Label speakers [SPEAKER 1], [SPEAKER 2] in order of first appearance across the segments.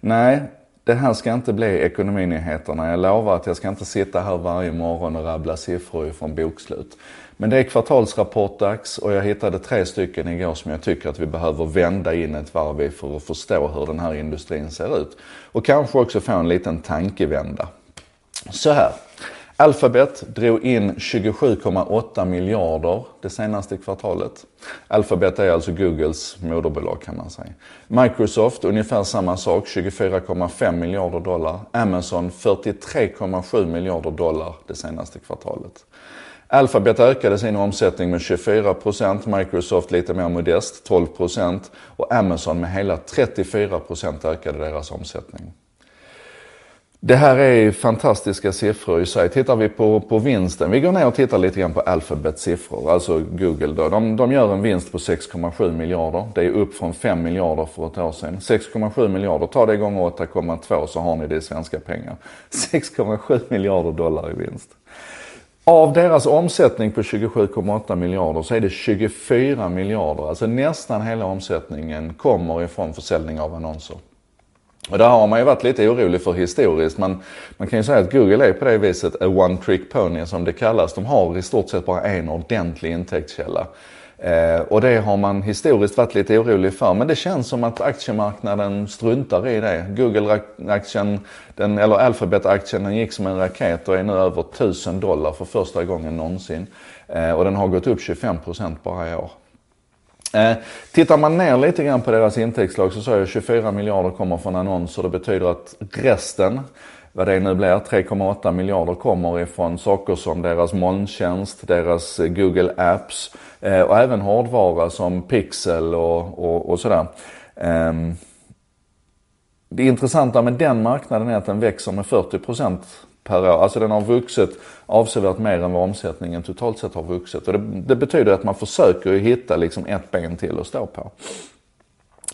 [SPEAKER 1] Nej, det här ska inte bli ekonominyheterna. Jag lovar att jag ska inte sitta här varje morgon och rabbla siffror från bokslut. Men det är kvartalsrapportdags och jag hittade tre stycken igår som jag tycker att vi behöver vända in ett varv i för att förstå hur den här industrin ser ut. Och kanske också få en liten tankevända. Så här. Alphabet drog in 27,8 miljarder det senaste kvartalet. Alphabet är alltså Googles moderbolag kan man säga. Microsoft ungefär samma sak, 24,5 miljarder dollar. Amazon 43,7 miljarder dollar det senaste kvartalet. Alphabet ökade sin omsättning med 24%, Microsoft lite mer modest, 12% och Amazon med hela 34% ökade deras omsättning. Det här är fantastiska siffror i sig. Tittar vi på, på vinsten, vi går ner och tittar lite grann på Alphabets siffror, alltså Google då. De, de gör en vinst på 6,7 miljarder. Det är upp från 5 miljarder för ett år sedan. 6,7 miljarder, ta det gånger 8,2 så har ni det i svenska pengar. 6,7 miljarder dollar i vinst. Av deras omsättning på 27,8 miljarder så är det 24 miljarder, alltså nästan hela omsättningen kommer ifrån försäljning av annonser. Och där har man ju varit lite orolig för historiskt. Men man kan ju säga att Google är på det viset a one trick pony som det kallas. De har i stort sett bara en ordentlig intäktskälla. Eh, och det har man historiskt varit lite orolig för. Men det känns som att aktiemarknaden struntar i det. Google-aktien, eller Alphabet-aktien, den gick som en raket och är nu över 1000 dollar för första gången någonsin. Eh, och den har gått upp 25% bara i år. Eh, tittar man ner lite grann på deras intäktslag så sa jag 24 miljarder kommer från annonser. Det betyder att resten, vad det nu blir, 3,8 miljarder kommer ifrån saker som deras molntjänst, deras eh, Google Apps eh, och även hårdvara som Pixel och, och, och sådär. Ehm, det intressanta med den marknaden är att den växer med 40 per år. Alltså den har vuxit avsevärt mer än vad omsättningen totalt sett har vuxit. Och det, det betyder att man försöker hitta liksom ett ben till att stå på.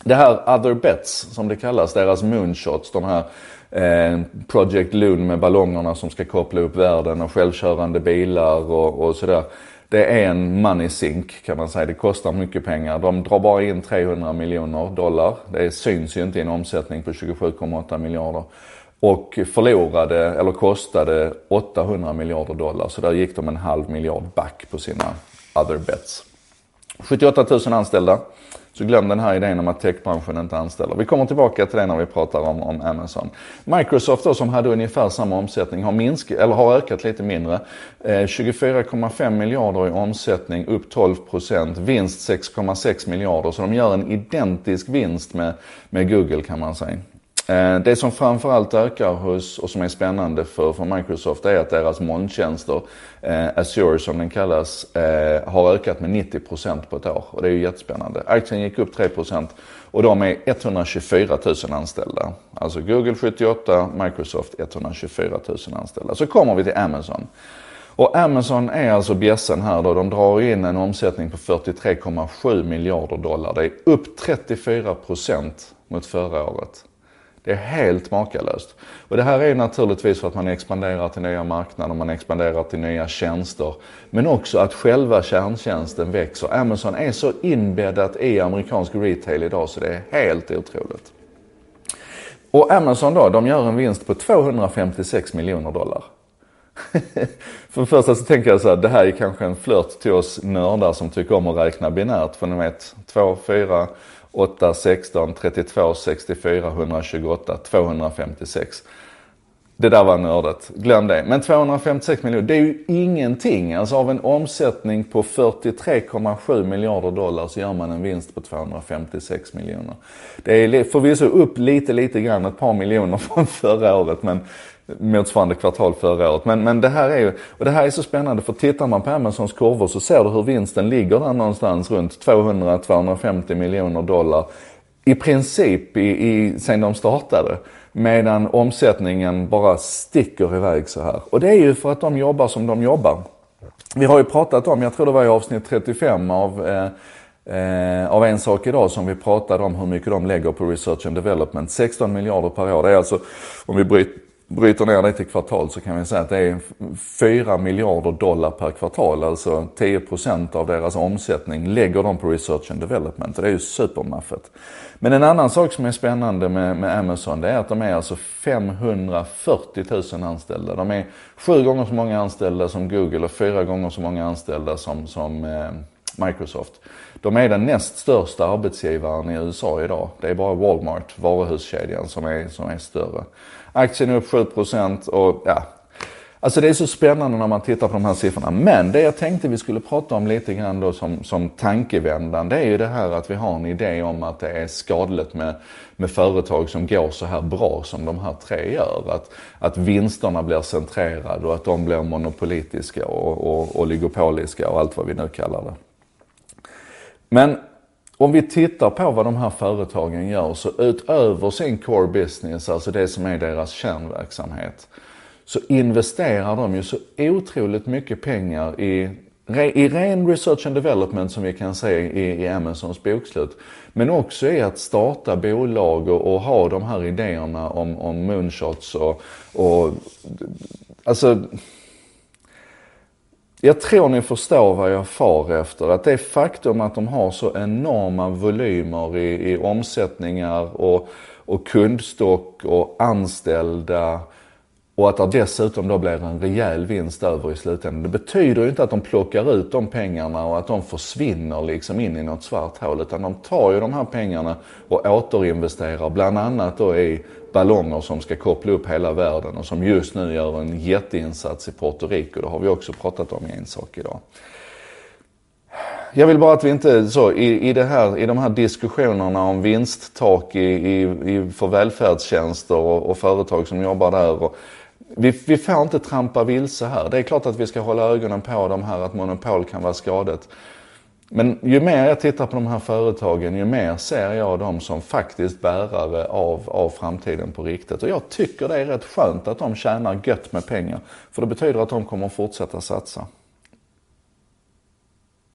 [SPEAKER 1] Det här other bets som det kallas, deras moonshots, de här eh, Project Loon med ballongerna som ska koppla upp världen och självkörande bilar och, och sådär. Det är en money sink kan man säga. Det kostar mycket pengar. De drar bara in 300 miljoner dollar. Det syns ju inte i en omsättning på 27,8 miljarder och förlorade, eller kostade 800 miljarder dollar. Så där gick de en halv miljard back på sina other bets. 78 000 anställda. Så glöm den här idén om att techbranschen inte anställer. Vi kommer tillbaka till det när vi pratar om, om Amazon. Microsoft då som hade ungefär samma omsättning har, minsk, eller har ökat lite mindre. Eh, 24,5 miljarder i omsättning, upp 12 procent. Vinst 6,6 miljarder. Så de gör en identisk vinst med, med Google kan man säga. Eh, det som framförallt ökar hos, och som är spännande för, för Microsoft är att deras molntjänster, eh, Azure som den kallas, eh, har ökat med 90% på ett år. Och det är ju jättespännande. Aktien gick upp 3% och de är 124 000 anställda. Alltså Google 78, Microsoft 124 000 anställda. Så kommer vi till Amazon. Och Amazon är alltså bjässen här då. De drar in en omsättning på 43,7 miljarder dollar. Det är upp 34% mot förra året. Det är helt makalöst. Och det här är naturligtvis för att man expanderar till nya marknader, man expanderar till nya tjänster. Men också att själva kärntjänsten växer. Amazon är så inbäddat i amerikansk retail idag så det är helt otroligt. Och Amazon då, de gör en vinst på 256 miljoner dollar. för det första så tänker jag så här, det här är kanske en flört till oss nördar som tycker om att räkna binärt. För ni vet, 2, 4, 8, 16, 32, 64, 128, 256. Det där var nördigt. Glöm det. Men 256 miljoner, det är ju ingenting. Alltså av en omsättning på 43,7 miljarder dollar så gör man en vinst på 256 miljoner. Det är förvisso upp lite, lite grann, ett par miljoner från förra året. Men motsvarande kvartal förra året. Men, men det här är ju, och det här är så spännande för tittar man på Amazons kurvor så ser du hur vinsten ligger där någonstans runt 200-250 miljoner dollar. I princip i, i, sen de startade. Medan omsättningen bara sticker iväg så här. Och det är ju för att de jobbar som de jobbar. Vi har ju pratat om, jag tror det var i avsnitt 35 av eh, Eh, av en sak idag som vi pratade om hur mycket de lägger på research and development. 16 miljarder per år. Det är alltså, om vi bryter bryter ner det till kvartal så kan vi säga att det är 4 miljarder dollar per kvartal. Alltså 10 av deras omsättning lägger de på research and development. Det är ju supermaffet. Men en annan sak som är spännande med, med Amazon det är att de är alltså 540 000 anställda. De är sju gånger så många anställda som Google och fyra gånger så många anställda som, som eh, Microsoft. De är den näst största arbetsgivaren i USA idag. Det är bara Walmart, varuhuskedjan, som är, som är större. Aktien är upp 7% och ja, Alltså det är så spännande när man tittar på de här siffrorna. Men det jag tänkte vi skulle prata om lite grann då som, som tankevändan, det är ju det här att vi har en idé om att det är skadligt med, med företag som går så här bra som de här tre gör. Att, att vinsterna blir centrerade och att de blir monopolitiska och, och oligopoliska och allt vad vi nu kallar det. Men om vi tittar på vad de här företagen gör så utöver sin core business, alltså det som är deras kärnverksamhet, så investerar de ju så otroligt mycket pengar i, i ren research and development som vi kan se i, i Amazons bokslut. Men också i att starta bolag och, och ha de här idéerna om, om moonshots och, och alltså jag tror ni förstår vad jag far efter. Att det faktum att de har så enorma volymer i, i omsättningar och, och kundstock och anställda och att det dessutom då blir en rejäl vinst över i slutändan. Det betyder ju inte att de plockar ut de pengarna och att de försvinner liksom in i något svart hål. Utan de tar ju de här pengarna och återinvesterar bland annat då i ballonger som ska koppla upp hela världen och som just nu gör en jätteinsats i Puerto Rico. Det har vi också pratat om i en sak idag. Jag vill bara att vi inte så i, i, det här, i de här diskussionerna om vinsttak i, i, i för välfärdstjänster och, och företag som jobbar där. Och, vi, vi får inte trampa vilse här. Det är klart att vi ska hålla ögonen på de här att monopol kan vara skadet. Men ju mer jag tittar på de här företagen, ju mer ser jag dem som faktiskt bärare av, av framtiden på riktigt. Och jag tycker det är rätt skönt att de tjänar gött med pengar. För det betyder att de kommer fortsätta satsa.